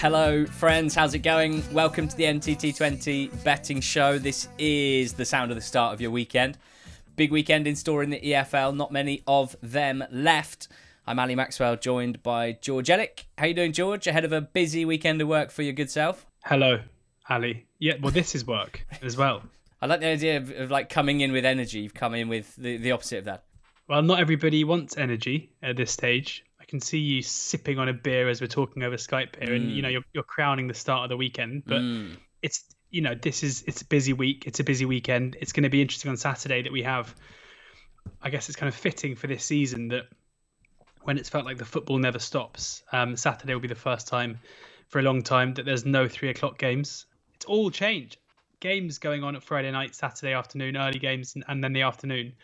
Hello, friends. How's it going? Welcome to the NTT20 betting show. This is the sound of the start of your weekend. Big weekend in store in the EFL. Not many of them left. I'm Ali Maxwell, joined by George Elek. How you doing, George? Ahead of a busy weekend of work for your good self. Hello, Ali. Yeah, well, this is work as well. I like the idea of, of, like coming in with energy. You've come in with the, the opposite of that. Well, not everybody wants energy at this stage. Can see you sipping on a beer as we're talking over Skype here, mm. and you know you're, you're crowning the start of the weekend. But mm. it's you know this is it's a busy week. It's a busy weekend. It's going to be interesting on Saturday that we have. I guess it's kind of fitting for this season that when it's felt like the football never stops. Um, Saturday will be the first time for a long time that there's no three o'clock games. It's all changed. Games going on at Friday night, Saturday afternoon, early games, and, and then the afternoon.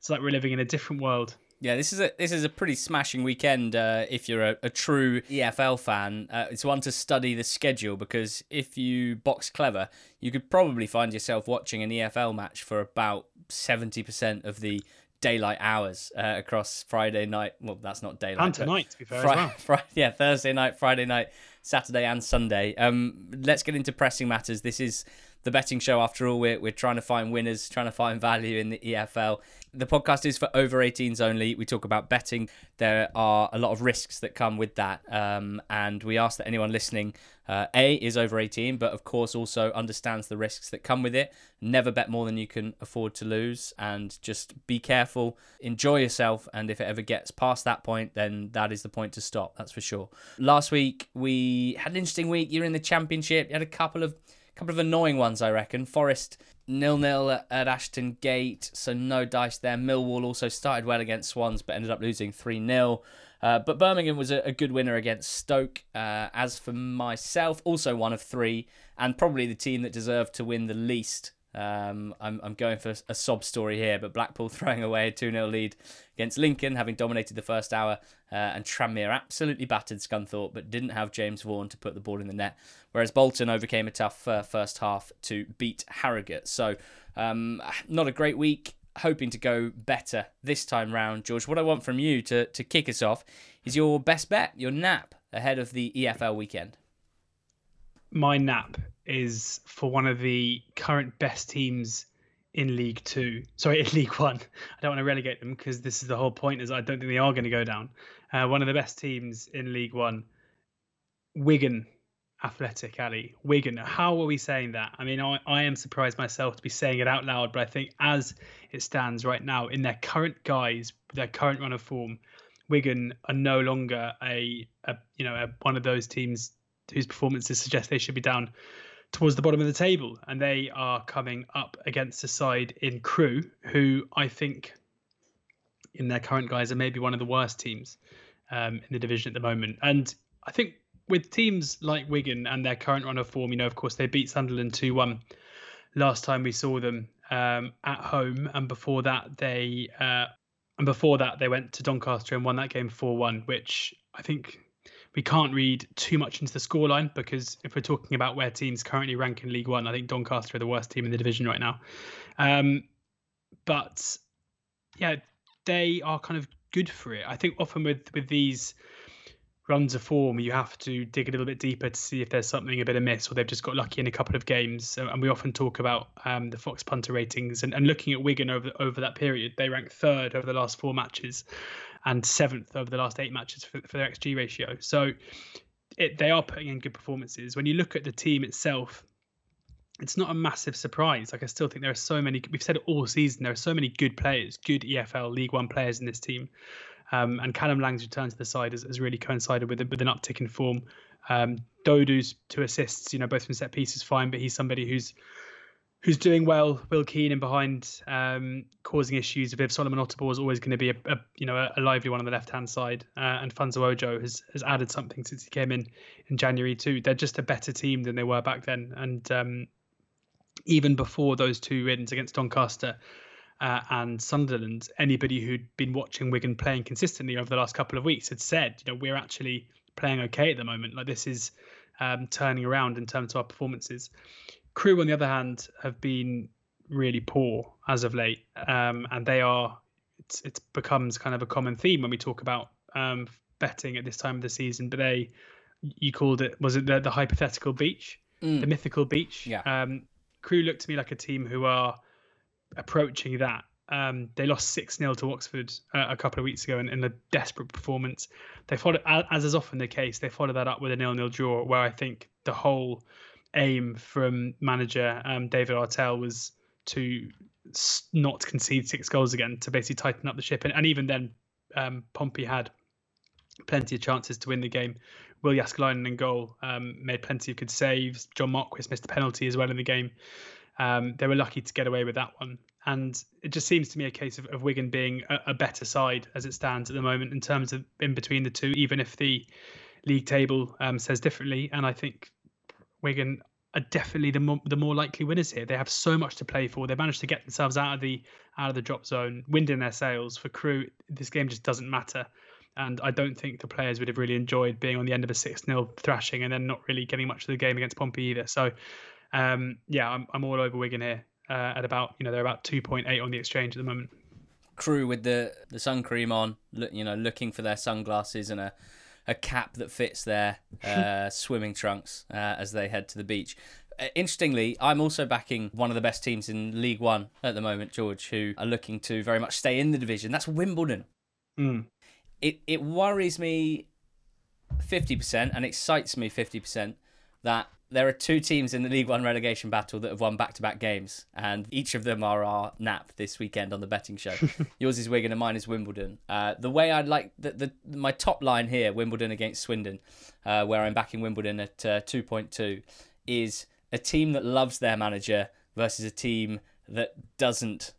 It's like we're living in a different world. Yeah, this is a this is a pretty smashing weekend uh, if you're a, a, true EFL fan. Uh, it's one to study the schedule because if you box clever, you could probably find yourself watching an EFL match for about seventy percent of the daylight hours uh, across Friday night. Well, that's not daylight. And tonight, to be fair, Friday, well. Friday, yeah, Thursday night, Friday night, Saturday, and Sunday. Um, let's get into pressing matters. This is the betting show after all. We're, we're trying to find winners, trying to find value in the EFL. The podcast is for over 18s only. We talk about betting. There are a lot of risks that come with that. Um, and we ask that anyone listening, uh, A, is over 18, but of course also understands the risks that come with it. Never bet more than you can afford to lose. And just be careful, enjoy yourself. And if it ever gets past that point, then that is the point to stop. That's for sure. Last week, we had an interesting week. You're in the championship. You had a couple of couple of annoying ones, I reckon. Forest nil nil at Ashton Gate, so no dice there. Millwall also started well against Swans, but ended up losing three 0 uh, but Birmingham was a, a, good winner against Stoke. Uh, as for myself, also one of three, and probably the team that deserved to win the least um, I'm, I'm going for a sob story here, but Blackpool throwing away a 2 0 lead against Lincoln, having dominated the first hour, uh, and Tranmere absolutely battered Scunthorpe, but didn't have James Vaughan to put the ball in the net. Whereas Bolton overcame a tough uh, first half to beat Harrogate. So, um, not a great week. Hoping to go better this time round, George. What I want from you to, to kick us off is your best bet, your nap ahead of the EFL weekend. My nap is for one of the current best teams in League Two. Sorry, in League One. I don't want to relegate them because this is the whole point. Is I don't think they are going to go down. Uh, one of the best teams in League One, Wigan Athletic Ali. Wigan. How are we saying that? I mean, I, I am surprised myself to be saying it out loud, but I think as it stands right now, in their current guise, their current run of form, Wigan are no longer a, a you know a, one of those teams whose performances suggest they should be down towards the bottom of the table, and they are coming up against a side in Crewe, who I think, in their current guise, are maybe one of the worst teams um, in the division at the moment. And I think with teams like Wigan and their current run of form, you know, of course, they beat Sunderland 2 1 last time we saw them um, at home, and before that, they. Uh, and before that, they went to Doncaster and won that game 4 1, which I think we can't read too much into the scoreline because if we're talking about where teams currently rank in League One, I think Doncaster are the worst team in the division right now. Um, but yeah, they are kind of good for it. I think often with with these runs of form, you have to dig a little bit deeper to see if there's something a bit amiss or they've just got lucky in a couple of games. And we often talk about um, the Fox punter ratings and, and looking at Wigan over over that period, they rank third over the last four matches and seventh over the last eight matches for, for their XG ratio. So it, they are putting in good performances. When you look at the team itself, it's not a massive surprise. Like I still think there are so many. We've said it all season. There are so many good players, good EFL League One players in this team. Um, and Callum Lang's return to the side has, has really coincided with with an uptick in form. Um, Dodoo's two assists, you know, both from set pieces, fine, but he's somebody who's who's doing well. Will Keane in behind, um, causing issues. Viv Solomon-Otabor is always going to be a, a, you know a, lively one on the left hand side, uh, and Funso Ojo has has added something since he came in in January too. They're just a better team than they were back then, and um, even before those two wins against Doncaster. Uh, and Sunderland, anybody who'd been watching Wigan playing consistently over the last couple of weeks had said, you know, we're actually playing okay at the moment. Like this is um, turning around in terms of our performances. Crewe, on the other hand, have been really poor as of late, um, and they are. It's it becomes kind of a common theme when we talk about um, betting at this time of the season. But they you called it was it the, the hypothetical beach, Mm. the mythical beach. Yeah. Um, Crewe looked to me like a team who are approaching that. Um, they lost six 0 to Oxford uh, a couple of weeks ago in, in a desperate performance. They followed, as is often the case, they followed that up with a nil nil draw, where I think the whole aim from manager um, David Artell was to not concede six goals again, to basically tighten up the ship. And, and even then, um, Pompey had plenty of chances to win the game. Will Jääskeläinen in goal um, made plenty of good saves. John Marquis missed a penalty as well in the game. Um, they were lucky to get away with that one. And it just seems to me a case of, of Wigan being a, a better side as it stands at the moment in terms of in between the two, even if the league table um, says differently. And I think Wigan are definitely the more, the more likely winners here. They have so much to play for. They managed to get themselves out of the out of the drop zone, wind in their sails. For Crewe, this game just doesn't matter. And I don't think the players would have really enjoyed being on the end of a 6 0 thrashing and then not really getting much of the game against Pompey either. So, um, yeah, I'm, I'm all over Wigan here uh, at about, you know, they're about 2.8 on the exchange at the moment. Crewe with the the sun cream on, you know, looking for their sunglasses and a a cap that fits their uh, swimming trunks uh, as they head to the beach. Uh, interestingly, I'm also backing one of the best teams in League One at the moment, George, who are looking to very much stay in the division. That's Wimbledon. Mm. It it worries me fifty percent and excites me fifty percent that there are two teams in the League One relegation battle that have won back to back games, and each of them are our nap this weekend on the betting show. Yours is Wigan and mine is Wimbledon. Uh, the way I'd like the, the my top line here, Wimbledon against Swindon, uh, where I'm backing Wimbledon at uh, two point two, is a team that loves their manager versus a team that doesn't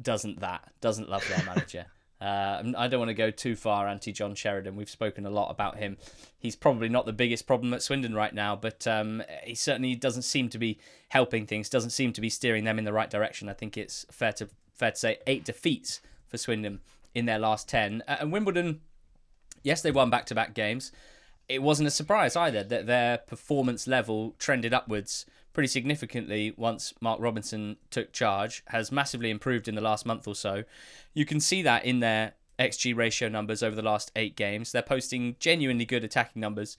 doesn't that doesn't love their manager. Uh, I don't want to go too far anti John Sheridan. We've spoken a lot about him. He's probably not the biggest problem at Swindon right now, but um, he certainly doesn't seem to be helping things. Doesn't seem to be steering them in the right direction. I think it's fair to fair to say eight defeats for Swindon in their last ten. Uh, and Wimbledon, yes, they won back to back games. It wasn't a surprise either that their performance level trended upwards pretty significantly once Mark Robinson took charge, has massively improved in the last month or so. You can see that in their XG ratio numbers over the last eight games. They're posting genuinely good attacking numbers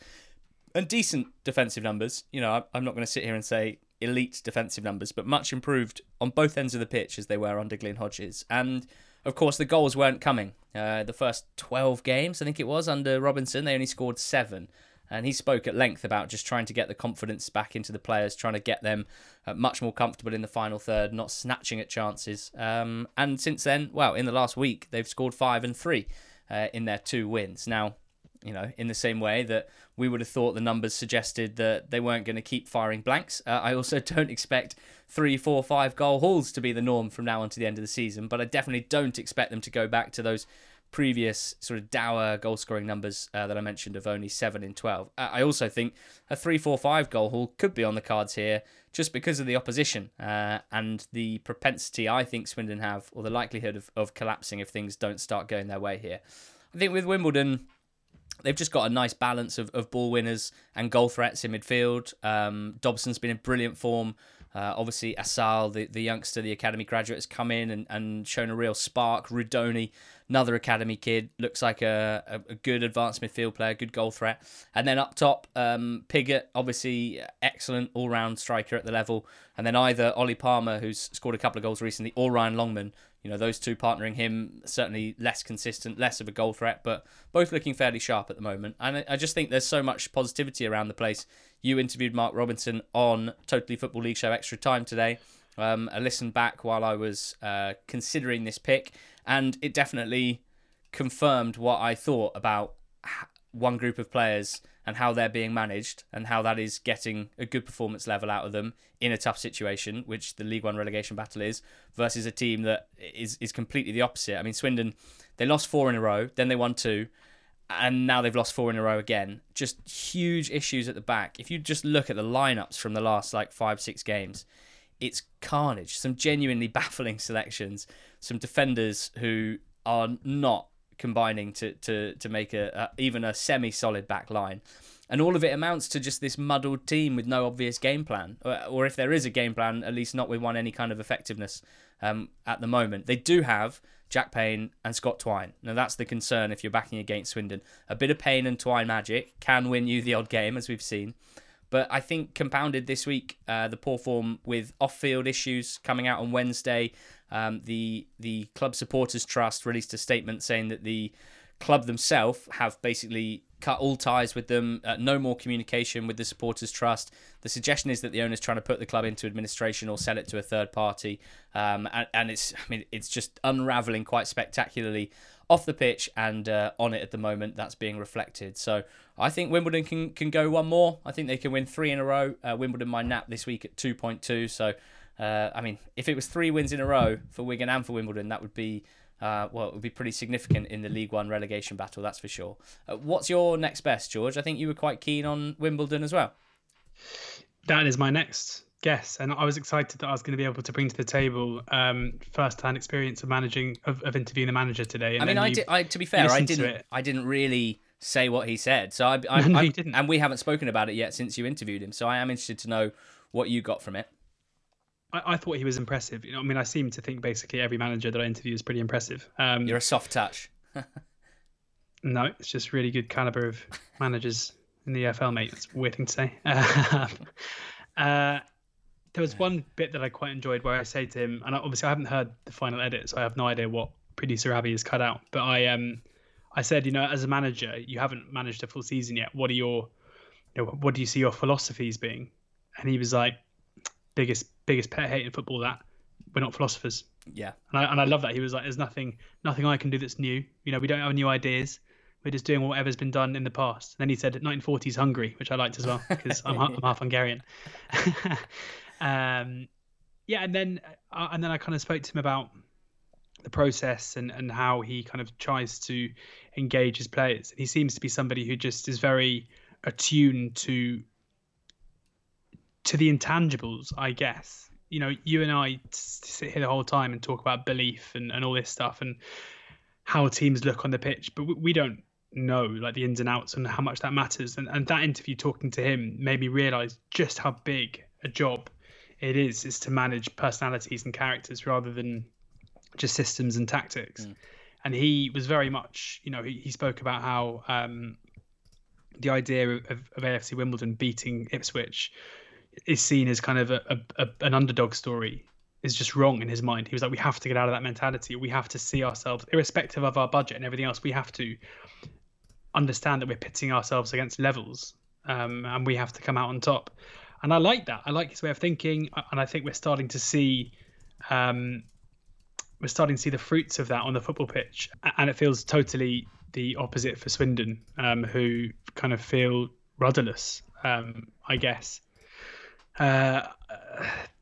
and decent defensive numbers. You know, I'm not going to sit here and say elite defensive numbers, but much improved on both ends of the pitch as they were under Glyn Hodges. And of course, the goals weren't coming. Uh, the first 12 games, I think it was, under Robinson, they only scored seven. And he spoke at length about just trying to get the confidence back into the players, trying to get them uh, much more comfortable in the final third, not snatching at chances. Um, and since then, well, in the last week, they've scored five and three uh, in their two wins. Now, you know, in the same way that we would have thought the numbers suggested that they weren't going to keep firing blanks. Uh, I also don't expect three, four, five goal hauls to be the norm from now on to the end of the season, but I definitely don't expect them to go back to those previous sort of dour goal scoring numbers uh, that I mentioned of only 7 in 12. Uh, I also think a 3 4 5 goal haul could be on the cards here just because of the opposition uh, and the propensity I think Swindon have, or the likelihood of, of collapsing if things don't start going their way here. I think with Wimbledon, they've just got a nice balance of, of ball winners and goal threats in midfield. Um, Dobson's been in brilliant form. Uh, obviously, Assal, the, the youngster, the academy graduate, has come in and, and shown a real spark. Rudoni, another academy kid, looks like a, a, a good advanced midfield player, good goal threat. And then up top, um, Pigott, obviously excellent all round striker at the level. And then either Ollie Palmer, who's scored a couple of goals recently, or Ryan Longman. You know, those two partnering him, certainly less consistent, less of a goal threat, but both looking fairly sharp at the moment. And I, just think there's so much positivity around the place. You interviewed Mark Robinson on Totally Football League Show Extra Time today. Um, I listened back while I was uh, considering this pick, and it definitely confirmed what I thought about one group of players and how they're being managed and how that is getting a good performance level out of them in a tough situation, which the League One relegation battle is, versus a team that is is completely the opposite. I mean, Swindon, they lost four in a row, then they won two, and now they've lost four in a row again. Just huge issues at the back. If you just look at the lineups from the last like five, six games, it's carnage. Some genuinely baffling selections, some defenders who are not combining to to to make a, a even a semi solid back line. And all of it amounts to just this muddled team with no obvious game plan, or, or if there is a game plan, at least not with one any kind of effectiveness um, at the moment. They do have Jack Payne, and Scott Twine. Now, that's the concern if you're backing against Swindon. A bit of Payne and Twine magic can win you the odd game, as we've seen. But I think compounded this week, uh, the poor form with off-field issues coming out on Wednesday. Um, the the club supporters trust released a statement saying that the club themselves have basically cut all ties with them, uh, no more communication with the supporters trust. The suggestion is that the owner's trying to put the club into administration or sell it to a third party, um, and, and it's I mean it's just unraveling quite spectacularly off the pitch and uh, on it at the moment. That's being reflected. So I think Wimbledon can can go one more. I think they can win three in a row. Uh, Wimbledon my nap this week at two point two. So uh, I mean if it was three wins in a row for Wigan and for Wimbledon, that would be uh, well, it would be pretty significant in the League One relegation battle, that's for sure. Uh, what's your next best, George? I think you were quite keen on Wimbledon as well. That is my next guess, and I was excited that I was going to be able to bring to the table um, first-hand experience of managing, of, of interviewing the manager today. I mean, I did. I, to be fair, I didn't. I didn't really say what he said, so I, I, no, I didn't. and we haven't spoken about it yet since you interviewed him. So I am interested to know what you got from it. I, I, thought he was impressive. You know, I mean, I seem to think basically every manager that I interview is pretty impressive. Um, You're a soft touch. no, it's just really good caliber of managers in the EFL, mate. That's a weird thing to say. uh, there was one bit that I quite enjoyed where I say to him, and obviously I haven't heard the final edit, so I have no idea what producer Abby has cut out. But I um, I said, you know, as a manager, you haven't managed a full season yet. What are your, you know, what do you see your philosophies being? And he was like, biggest biggest pet hate in football that we're not philosophers. Yeah. And I and I love that. He was like, There's nothing nothing I can do that's new. You know, we don't have new ideas. We're just doing whatever's been done in the past. And then he said 1940s Hungary, which I liked as well because I'm, I'm half Hungarian. um, yeah, and then uh, and then I kind of spoke to him about the process and, and how he kind of tries to engage his players. He seems to be somebody who just is very attuned to to the intangibles, I guess. You know, you and I sit here the whole time and talk about belief and, and all this stuff and how teams look on the pitch, but we don't know like the ins and outs and how much that matters. And, and that interview talking to him made me realize just how big a job it is is to manage personalities and characters rather than just systems and tactics. Mm. And he was very much, you know, he, he spoke about how um, the idea of, of AFC Wimbledon beating Ipswich is seen as kind of a, a, a, an underdog story is just wrong in his mind. He was like, we have to get out of that mentality. We have to see ourselves, irrespective of our budget and everything else, we have to understand that we're pitting ourselves against levels um, and we have to come out on top. And I like that. I like his way of thinking. And I think we're starting to see. Um, we're starting to see the fruits of that on the football pitch, and it feels totally the opposite for Swindon, um, who kind of feel rudderless, um, I guess. Uh,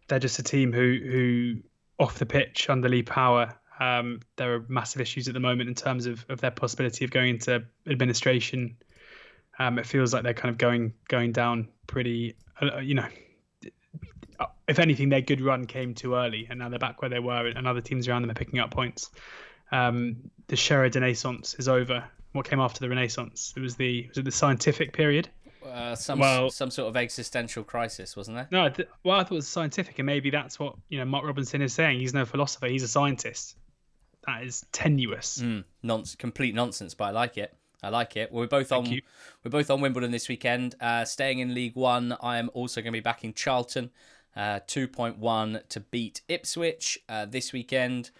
they're just a team who who off the pitch under Lee Power. Um, there are massive issues at the moment in terms of, of their possibility of going into administration. Um, it feels like they're kind of going going down pretty. Uh, you know, if anything, their good run came too early, and now they're back where they were, and other teams around them are picking up points. Um, the Sheridan Renaissance is over. What came after the Renaissance? It was the was it the scientific period? Uh, some well, some sort of existential crisis, wasn't there? No, th- well, I thought it was scientific, and maybe that's what you know. Mark Robinson is saying. He's no philosopher; he's a scientist. That is tenuous. Mm, nonsense, complete nonsense, but I like it. I like it. Well, we're both Thank on. You. We're both on Wimbledon this weekend. Uh, staying in League One, I am also going to be backing Charlton, uh, two point one to beat Ipswich uh, this weekend.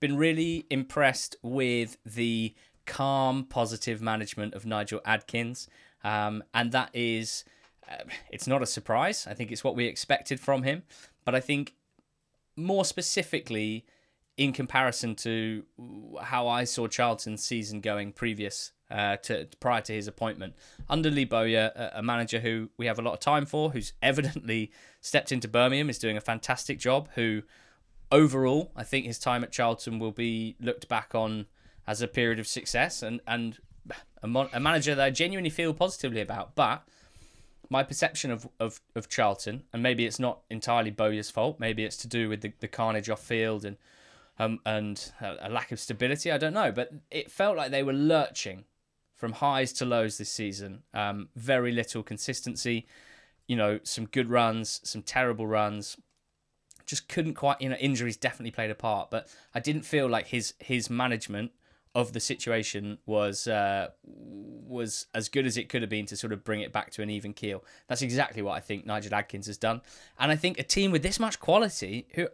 Been really impressed with the calm, positive management of Nigel Adkins. Um, and that is, uh, it's not a surprise. I think it's what we expected from him. But I think more specifically, in comparison to how I saw Charlton's season going previous uh, to prior to his appointment under Lee Bowyer, a, manager who we have a lot of time for, who's evidently stepped into Birmingham, is doing a fantastic job. Who overall, I think his time at Charlton will be looked back on as a period of success and and a, mon- a manager that I genuinely feel positively about. But my perception of, of, of Charlton, and maybe it's not entirely Bowyer's fault, maybe it's to do with the, the carnage off field and um, and a, lack of stability. I don't know, but it felt like they were lurching from highs to lows this season. Um, very little consistency. You know, some good runs, some terrible runs. just couldn't quite. You know, injuries definitely played a part, but I didn't feel like his his management of the situation was uh, was as good as it could have been to sort of bring it back to an even keel. That's exactly what I think Nigel Adkins has done, and I think a team with this much quality, who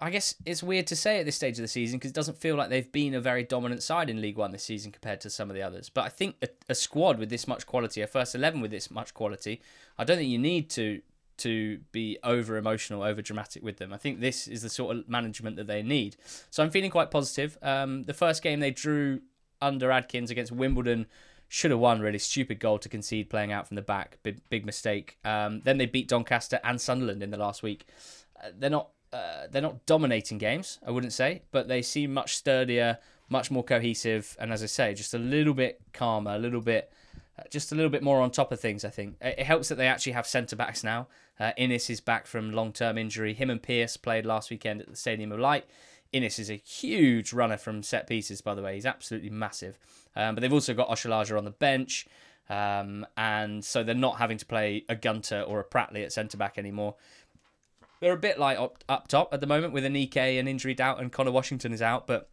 I guess it's weird to say at this stage of the season because it doesn't feel like they've been a very dominant side in League One this season compared to some of the others. But I think a, a squad with this much quality, a first eleven with this much quality, I don't think you need to to be over emotional, over dramatic with them. I think this is the sort of management that they need. So I'm feeling quite positive. Um, the first game they drew under Adkins against Wimbledon should have won. Really stupid goal to concede playing out from the back. Big, big mistake. Um, then they beat Doncaster and Sunderland in the last week. Uh, they're not uh, they're not dominating games, I wouldn't say, but they seem much sturdier, much more cohesive, and as I say, just a little bit calmer, a little bit, uh, just a little bit more on top of things. I think it, it helps that they actually have centre backs now. Uh, Inniss is back from long term injury. Him and Pearce played last weekend at the Stadium of Light. Inniss is a huge runner from set pieces, by the way. He's absolutely massive. Um, but they've also got Oshilaja on the bench. Um, and so they're not having to play a Gunter or a Pratley at centre back anymore. They're a bit light up, up top at the moment with Aneke and injury doubt, and Conor Washington is out. But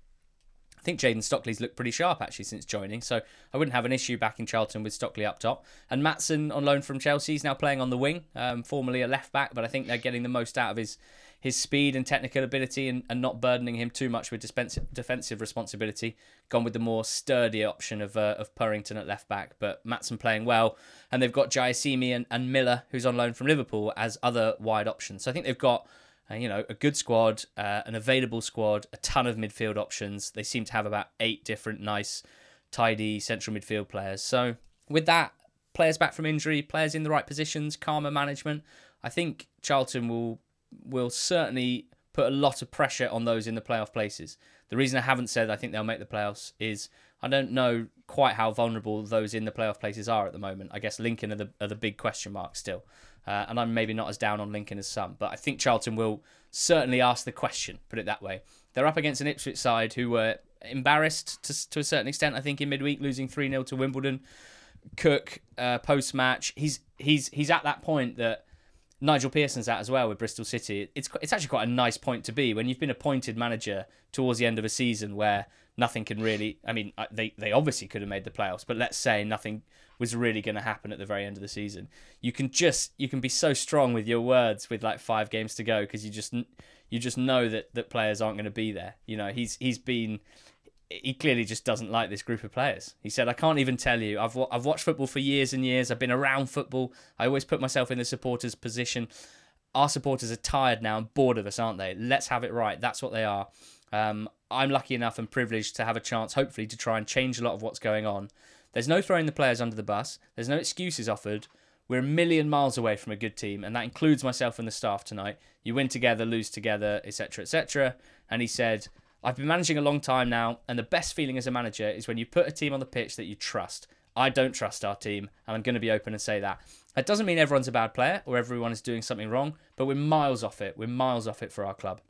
I think Jayden Stockley's looked pretty sharp actually since joining, so I wouldn't have an issue back in Charlton with Stockley up top. And Maatsen on loan from Chelsea is now playing on the wing, um, formerly a left back, but I think they're getting the most out of his his speed and technical ability and, and not burdening him too much with defensive responsibility. Gone with the more sturdy option of uh, of Purrington at left back, but Maatsen playing well, and they've got Jaiyesimi and, and Millar, who's on loan from Liverpool, as other wide options. So I think they've got uh, you know, a good squad, uh, an available squad, a ton of midfield options. They seem to have about eight different nice, tidy central midfield players. So with that, players back from injury, players in the right positions, calmer management, I think Charlton will will certainly put a lot of pressure on those in the playoff places. The reason I haven't said I think they'll make the playoffs is I don't know quite how vulnerable those in the playoff places are at the moment. I guess Lincoln are the are the big question mark still. Uh, and I'm maybe not as down on Lincoln as some, but I think Charlton will certainly ask the question, put it that way. They're up against an Ipswich side who were embarrassed to, to a certain extent, I think, in midweek, losing 3 0 to Wimbledon. Cook, uh, post match, he's, he's, he's at that point that Nigel Pearson's at as well with Bristol City. It's, it's actually quite a nice point to be when you've been appointed manager towards the end of a season where nothing can really. I mean, they they obviously could have made the playoffs, but let's say nothing was really going to happen at the very end of the season. You can just you can be so strong with your words with like five games to go because you just you just know that that players aren't going to be there. You know, he's he's been he clearly just doesn't like this group of players. He said, "I can't even tell you. I've I've watched football for years and years. I've been around football. I always put myself in the supporters' position. Our supporters are tired now and bored of us, aren't they? Let's have it right. That's what they are. Um, I'm lucky enough and privileged to have a chance, hopefully, to try and change a lot of what's going on. There's no throwing the players under the bus. There's no excuses offered. We're a million miles away from a good team, and that includes myself and the staff tonight. You win together, lose together, etc., etc. And he said, I've been managing a long time now, and the best feeling as a manager is when you put a team on the pitch that you trust. I don't trust our team, and I'm going to be open and say that. That doesn't mean everyone's a bad player or everyone is doing something wrong, but we're miles off it. We're miles off it for our club.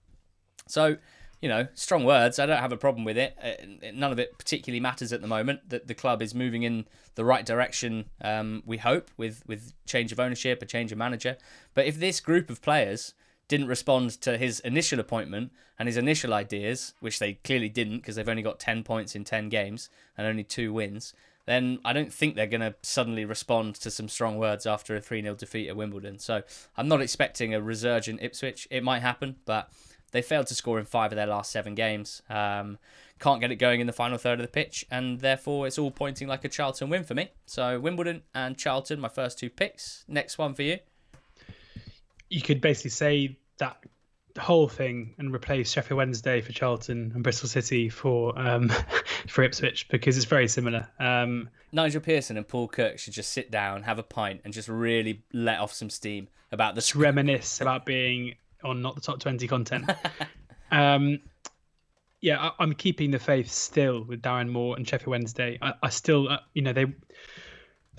So you know, strong words. I don't have a problem with it. Uh, none of it particularly matters at the moment. That the club is moving in the right direction. Um, we hope with with change of ownership, a change of manager. But if this group of players didn't respond to his initial appointment and his initial ideas, which they clearly didn't because they've only got ten points in ten games and only two wins, then I don't think they're going to suddenly respond to some strong words after a 3 0 defeat at Wimbledon. So I'm not expecting a resurgent Ipswich. It might happen, but they failed to score in five of their last seven games. Um, can't get it going in the final third of the pitch, and therefore it's all pointing like a Charlton win for me. So Wimbledon and Charlton, my first two picks. Next one for you. You could basically say that whole thing and replace Sheffield Wednesday for Charlton and Bristol City for um, for Ipswich because it's very similar. Um, Nigel Pearson and Paul Cook should just sit down, have a pint, and just really let off some steam about the. Reminisce about being on not the top 20 content. um, yeah, I, am keeping the faith still with Darren Moore and Sheffield Wednesday. I, I still, uh, you know, they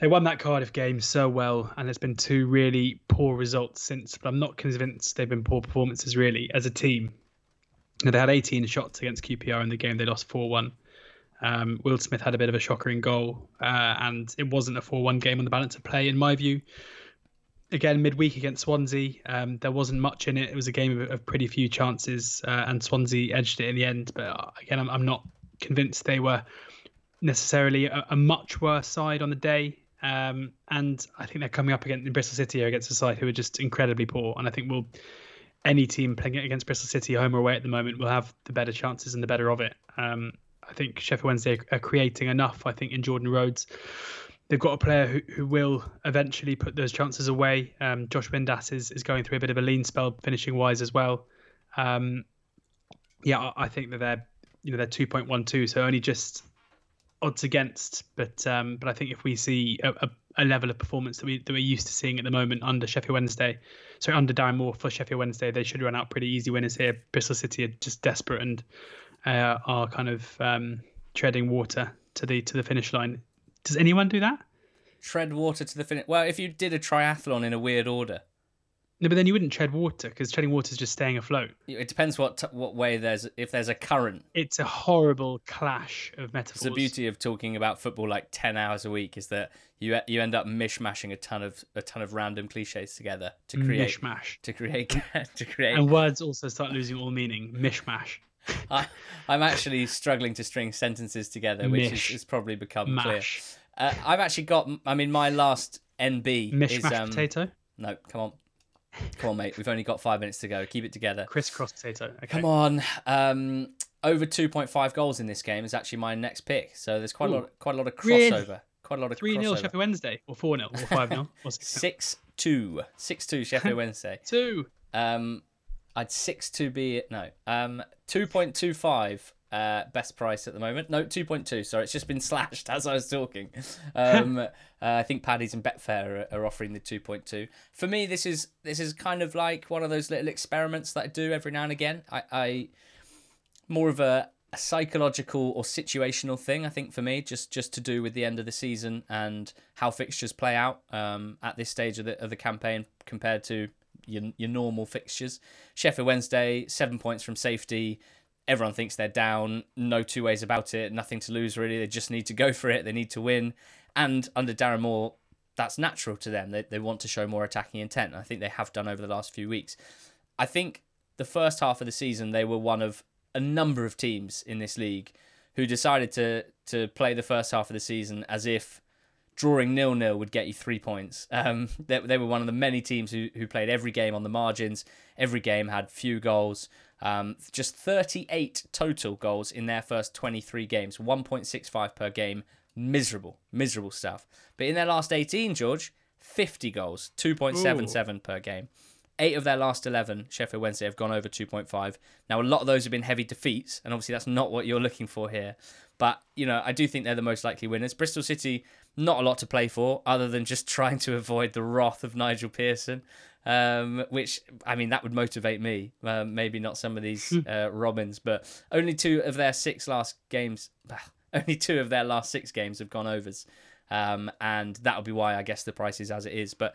they won that Cardiff game so well, and there's been two really poor results since. But I'm not convinced they've been poor performances really as a team. Know, they had 18 shots against QPR in the game. They lost 4-1. Um, Wildsmith had a bit of a shocker in goal, uh, and it wasn't a 4-1 game on the balance of play in my view. again midweek against Swansea. Um, there wasn't much in it. It was a game of, of pretty few chances, uh, and Swansea edged it in the end. But uh, again, I'm, I'm not convinced they were necessarily a, a much worse side on the day. Um, and I think they're coming up against Bristol City against a side who are just incredibly poor. And I think we'll any team playing against Bristol City, home or away at the moment, will have the better chances and the better of it. Um, I think Sheffield Wednesday are creating enough. I think in Jordan Rhodes, they've got a player who, who will eventually put those chances away. Um, Josh Windass is, is going through a bit of a lean spell finishing wise as well. Um, yeah, I, I think that they're you know they're 2.12, so only just odds against. But um, but I think if we see a, a, a, level of performance that we that we're used to seeing at the moment under Sheffield Wednesday, so under Darren Moore for Sheffield Wednesday, they should run out pretty easy winners here. Bristol City are just desperate and uh, are kind of um, treading water to the to the finish line. Does anyone do that? Tread water to the finish. Well, if you did a triathlon in a weird order. No, but then you wouldn't tread water because treading water is just staying afloat. It depends what t- what way there's if there's a current. It's a horrible clash of metaphors. It's the beauty of talking about football like ten hours a week is that you you end up mishmashing a ton of a ton of random cliches together to create mishmash to create to create. And words also start losing all meaning. Mishmash. I, I'm actually struggling to string sentences together, which is, has probably become Mash. clear. Uh, I've actually got. I mean, my last NB Mishmash is um, potato. No, come on, come on, mate. We've only got five minutes to go. Keep it together. Crisscross potato. Okay. Come on. Um, over 2.5 goals in this game is actually my next pick. So there's quite a lot, quite a lot of crossover. Really? Quite a lot of Three 0 crossover. Sheffield Wednesday, or four 0 or five 0 or six Six two, six two Sheffield Wednesday. two. Um, I'd six two be it. No, um, two point two five. Uh, best price at the moment. No, two point two. Sorry, it's just been slashed as I was talking. Um, uh, I think Paddy's and Betfair are, are offering the two point two. For me, this is this is kind of like one of those little experiments that I do every now and again. I, I more of a, a psychological or situational thing. I think for me, just just to do with the end of the season and how fixtures play out um, at this stage of the of the campaign compared to your your normal fixtures. Sheffield Wednesday, seven points from safety. Everyone thinks they're down. No two ways about it. Nothing to lose really. They just need to go for it. They need to win. And under Darren Moore, that's natural to them. They they want to show more attacking intent. I think they have done over the last few weeks. I think the first half of the season they were one of a number of teams in this league who decided to to play the first half of the season as if drawing nil nil would get you three points. Um, they, they were one of the many teams who, who played every game on the margins. Every game had few goals. Um, just 38 total goals in their first 23 games, 1.65 per game. Miserable, miserable stuff. But in their last 18, George, 50 goals, 2.77 per game. Eight of their last 11, Sheffield Wednesday, have gone over 2.5. Now, a lot of those have been heavy defeats, and obviously that's not what you're looking for here. But, you know, I do think they're the most likely winners. Bristol City, not a lot to play for, other than just trying to avoid the wrath of Nigel Pearson, um, which, I mean, that would motivate me. Um, maybe not some of these uh, Robins, but only two of their six last games, only two of their last six games have gone overs. Um, and that'll be why I guess the price is as it is. But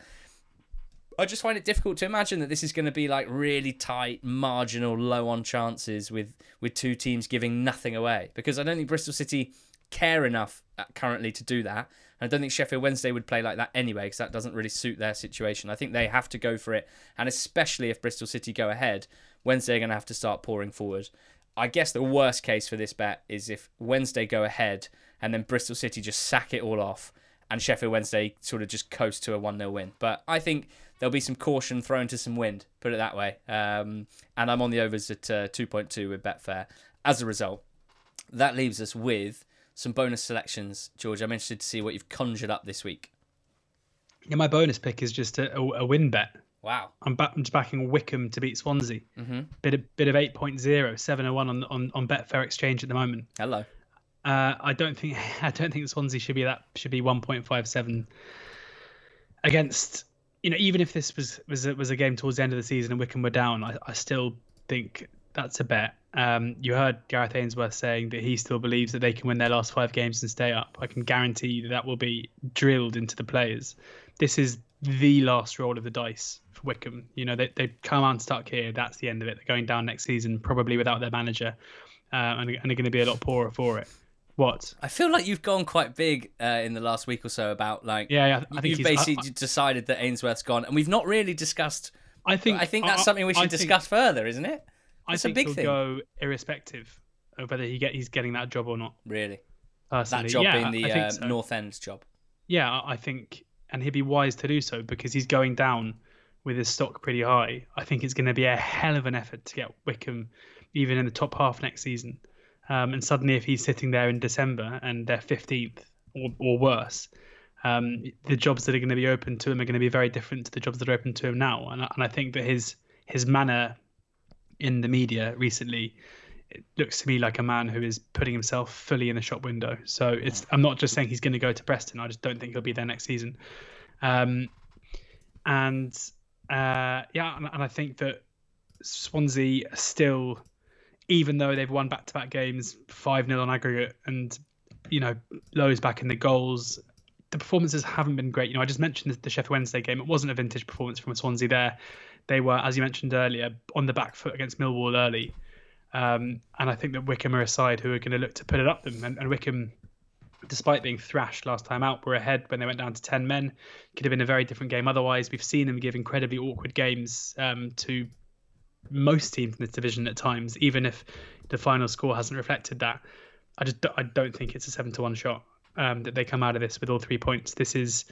I just find it difficult to imagine that this is going to be like really tight, marginal, low on chances with with two teams giving nothing away. Because I don't think Bristol City care enough uh, currently to do that. And I don't think Sheffield Wednesday would play like that anyway, because that doesn't really suit their situation. I think they have to go for it, and especially if Bristol City go ahead, Wednesday are going to have to start pouring forward. I guess the worst case for this bet is if Wednesday go ahead and then Bristol City just sack it all off and Sheffield Wednesday sort of just coast to a 1 0 win. But I think there'll be some caution thrown to some wind, put it that way. Um, and I'm on the overs at uh, 2.2 with Betfair. As a result, that leaves us with some bonus selections. George, I'm interested to see what you've conjured up this week. Yeah, my bonus pick is just a, a, a win bet. Wow. I'm, back, I'm just backing Wycombe to beat Swansea. Mm-hmm. Bit of bit of 8.0, 701 on on on Betfair Exchange at the moment. Hello. Uh, I don't think I don't think Swansea should be that should be 1.57 against you know even if this was was a, was a game towards the end of the season and Wycombe were down, I, I still think that's a bet. Um, you heard Gareth Ainsworth saying that he still believes that they can win their last five games and stay up. I can guarantee you that that will be drilled into the players. This is the last roll of the dice for Wycombe. You know they they come unstuck here. That's the end of it. They're going down next season probably without their manager, uh, and, and they're going to be a lot poorer for it. What? I feel like you've gone quite big uh, in the last week or so about like Yeah, yeah. I think you've he's- I- basically decided that Ainsworth's gone, and we've not really discussed. I think I think that's I- something we I should think- discuss further, isn't it? I It's a big he'll thing. go irrespective of whether he get he's getting that job or not. Really, Personally, that job yeah, being the uh, so. North End job. Yeah, I- I think, and he'd be wise to do so because he's going down with his stock pretty high. I think it's going to be a hell of an effort to get Wycombe even in the top half next season. Um, and suddenly, if he's sitting there in December and they're 15th or, or worse, um, the jobs that are going to be open to him are going to be very different to the jobs that are open to him now. And, I- and I think that his his manner in the media recently it looks to me like a man who is putting himself fully in the shop window. So it's I'm not just saying he's going to go to Preston. I just don't think he'll be there next season. Um, and uh, yeah, and, and I think that Swansea still, even though they've won back-to-back games, five 0 on aggregate, and you know Lowe's back in the goals. The performances haven't been great. You know, I just mentioned the, the Sheffield Wednesday game. It wasn't a vintage performance from Swansea there. They were, as you mentioned earlier, on the back foot against Millwall early. Um, and I think that Wycombe are a side who are going to look to put it up them. And, and Wycombe, despite being thrashed last time out, were ahead when they went down to 10 men. Could have been a very different game otherwise. We've seen them give incredibly awkward games um, to most teams in this division at times, even if the final score hasn't reflected that. I just I don't think it's a seven to one shot um, that they come out of this with all three points. This is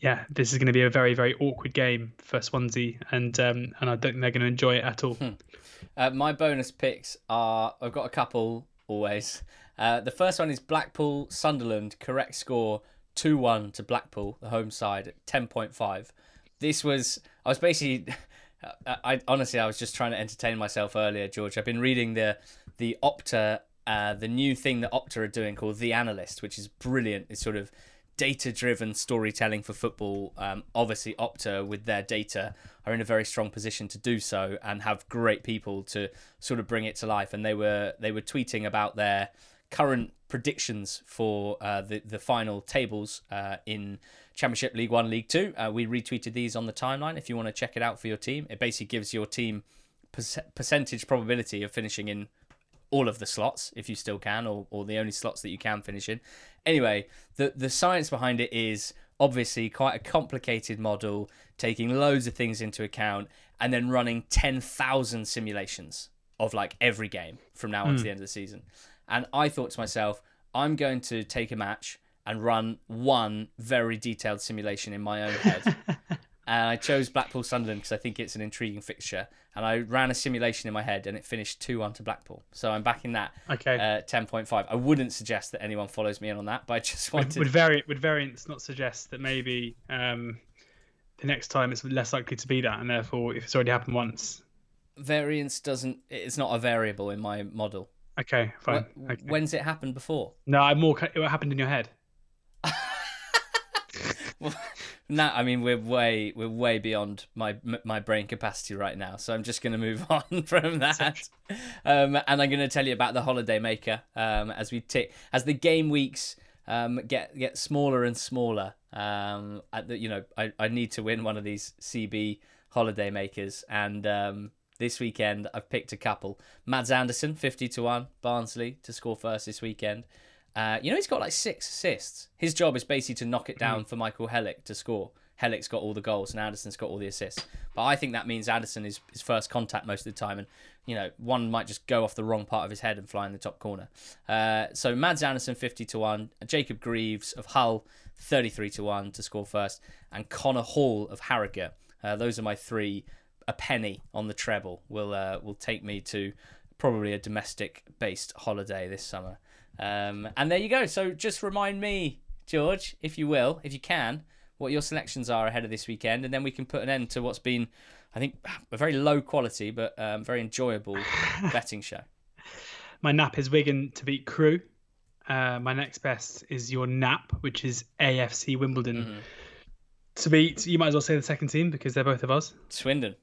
yeah, this is going to be a very very awkward game for Swansea, and um, and I don't think they're going to enjoy it at all. Uh, my bonus picks are I've got a couple always. Uh, the first one is Blackpool Sunderland, correct score 2 1 to Blackpool, the home side at 10.5. This was, I was basically, I, I honestly, I was just trying to entertain myself earlier, George. I've been reading the, the Opta, uh, the new thing that Opta are doing called The Analyst, which is brilliant. It's sort of data driven storytelling for football. Um, obviously, Opta, with their data, are in a very strong position to do so and have great people to sort of bring it to life. And they were they were tweeting about their current predictions for uh, the the final tables uh, in Championship League One, League Two. Uh, we retweeted these on the timeline. If you want to check it out for your team, it basically gives your team perc- percentage probability of finishing in all of the slots if you still can or, or the only slots that you can finish in anyway the the science behind it is obviously quite a complicated model taking loads of things into account and then running 10,000 simulations of like every game from now on to the end of the season and i thought to myself i'm going to take a match and run one very detailed simulation in my own head and I chose Blackpool Sunderland because I think it's an intriguing fixture. And I ran a simulation in my head, and it finished two one to Blackpool. So I'm backing that Okay. uh, ten point five. I wouldn't suggest that anyone follows me in on that, but I just wanted. would, vari- would variance not suggest that maybe um, the next time it's less likely to be that, and therefore, if it's already happened once, Variance doesn't. It's not a variable in my model. okay, fine. Wh- okay. When's it happened before? No, I'm more. What happened in your head? Well, no, I mean we're way we're way beyond my my brain capacity right now. So I'm just going to move on from that, um, and I'm going to tell you about the holiday maker um, as we tick as the game weeks um, get get smaller and smaller. Um, at the, you know, I, I need to win one of these CB holiday makers, and um, this weekend I've picked a couple. Mads Andersen, fifty to one, Barnsley to score first this weekend. Uh, you know, he's got like six assists. His job is basically to knock it down for Michael Helik to score. Helik's got all the goals and Andersen's got all the assists. But I think that means Andersen is his first contact most of the time, and you know, one might just go off the wrong part of his head and fly in the top corner. Uh, so Mads Andersen fifty to one, Jacob Greaves of Hull thirty three to one to score first, and Connor Hall of Harrogate. Uh, those are my three. A penny on the treble will uh, will take me to probably a domestic based holiday this summer. Um, and there you go. So just remind me, George, if you will, if you can, what your selections are ahead of this weekend, and then we can put an end to what's been, I think, a very low quality but um, very enjoyable betting show. My nap is Wigan to beat Crewe. Uh, my next best is your nap, which is AFC Wimbledon Mm-hmm. to beat. You might as well say the second team because they're both of us. Swindon,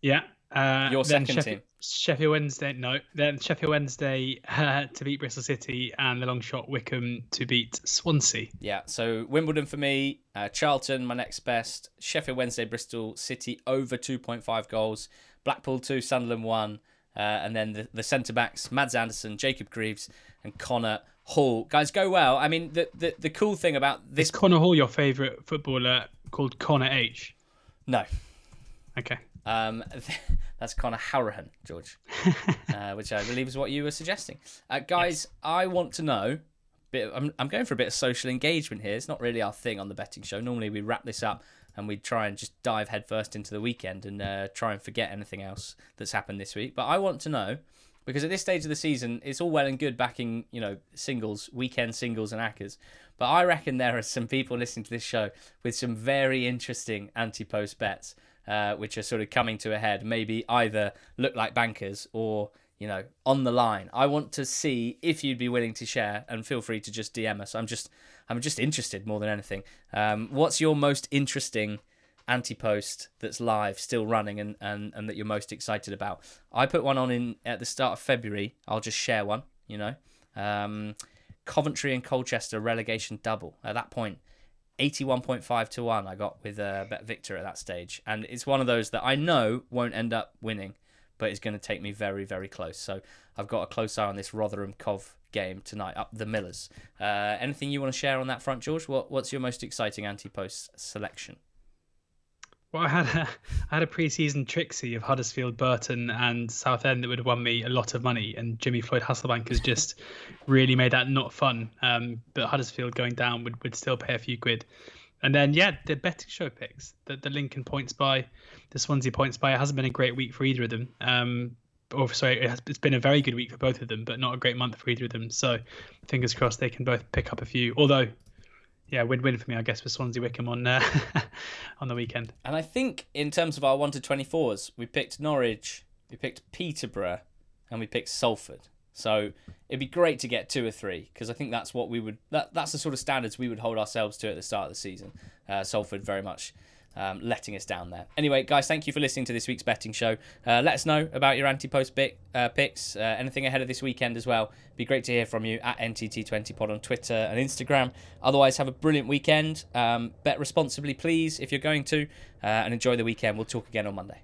Yeah. Uh, Your second Sheffield, team. Sheffield Wednesday. No, then Sheffield Wednesday uh, to beat Bristol City, and the long shot Wycombe to beat Swansea. yeah. So Wimbledon for me, uh, Charlton, my next best, Sheffield Wednesday, Bristol City over two point five goals, Blackpool two, Sunderland one, Uh, and then the, the centre backs, Mads Andersen, Jacob Greaves, and Connor Hall. Guys, go well. I mean, the, the, the cool thing about this. Is Connor Hall your favourite footballer called Connor H? No. Okay. Um, that's Conor Hourihane, George, uh, which I believe is what you were suggesting. Uh, guys, yes. I want to know. Bit, I'm, I'm going for a bit of social engagement here. It's not really our thing on the betting show. Normally, we wrap this up and we try and just dive headfirst into the weekend and uh, try and forget anything else that's happened this week. But I want to know because at this stage of the season, it's all well and good backing, you know, singles, weekend singles and ACCAs. But I reckon there are some people listening to this show with some very interesting anti-post bets, uh, which are sort of coming to a head. Maybe either look like bankers or you know on the line. I want to see if you'd be willing to share, and feel free to just DM us. I'm just I'm just interested more than anything. Um, what's your most interesting? anti-post that's live still running and, and and that you're most excited about i put one on in at the start of february i'll just share one you know um, coventry and colchester relegation double at that point 81.5 to 1 i got with uh, BetVictor at that stage. And it's one of those that i know won't end up winning but it's going to take me very very close. So i've got a close eye on this rotherham cov game tonight up the millers. Uh, anything you want to share on that front george? What, what's your most exciting anti-post selection well, I had a, I had a preseason Trixie of Huddersfield, Burton, and Southend that would have won me a lot of money, and Jimmy Floyd Hasselbaink has just really made that not fun. Um, but Huddersfield going down would, would still pay a few quid. And then yeah, the betting show picks, the the Lincoln points by, the Swansea points by. It hasn't been a great week for either of them. Um, or sorry, it has, it's been a very good week for both of them, but not a great month for either of them. So fingers crossed they can both pick up a few. Although yeah, win-win for me, I guess, for Swansea Wycombe on uh, on the weekend. And I think in terms of our one to twenty fours, we picked Norwich, we picked Peterborough, and we picked Salford. So it'd be great to get two or three because I think that's what we would that that's the sort of standards we would hold ourselves to at the start of the season. Uh, Salford very much um, letting us down there. Anyway, guys, thank you for listening to this week's betting show. Uh, let us know about your anti-post bit, uh, picks, uh, anything ahead of this weekend as well. Be great to hear from you at NTT20pod on Twitter and Instagram. Otherwise, have a brilliant weekend. Um, bet responsibly, please, if you're going to, uh, and enjoy the weekend. We'll talk again on Monday.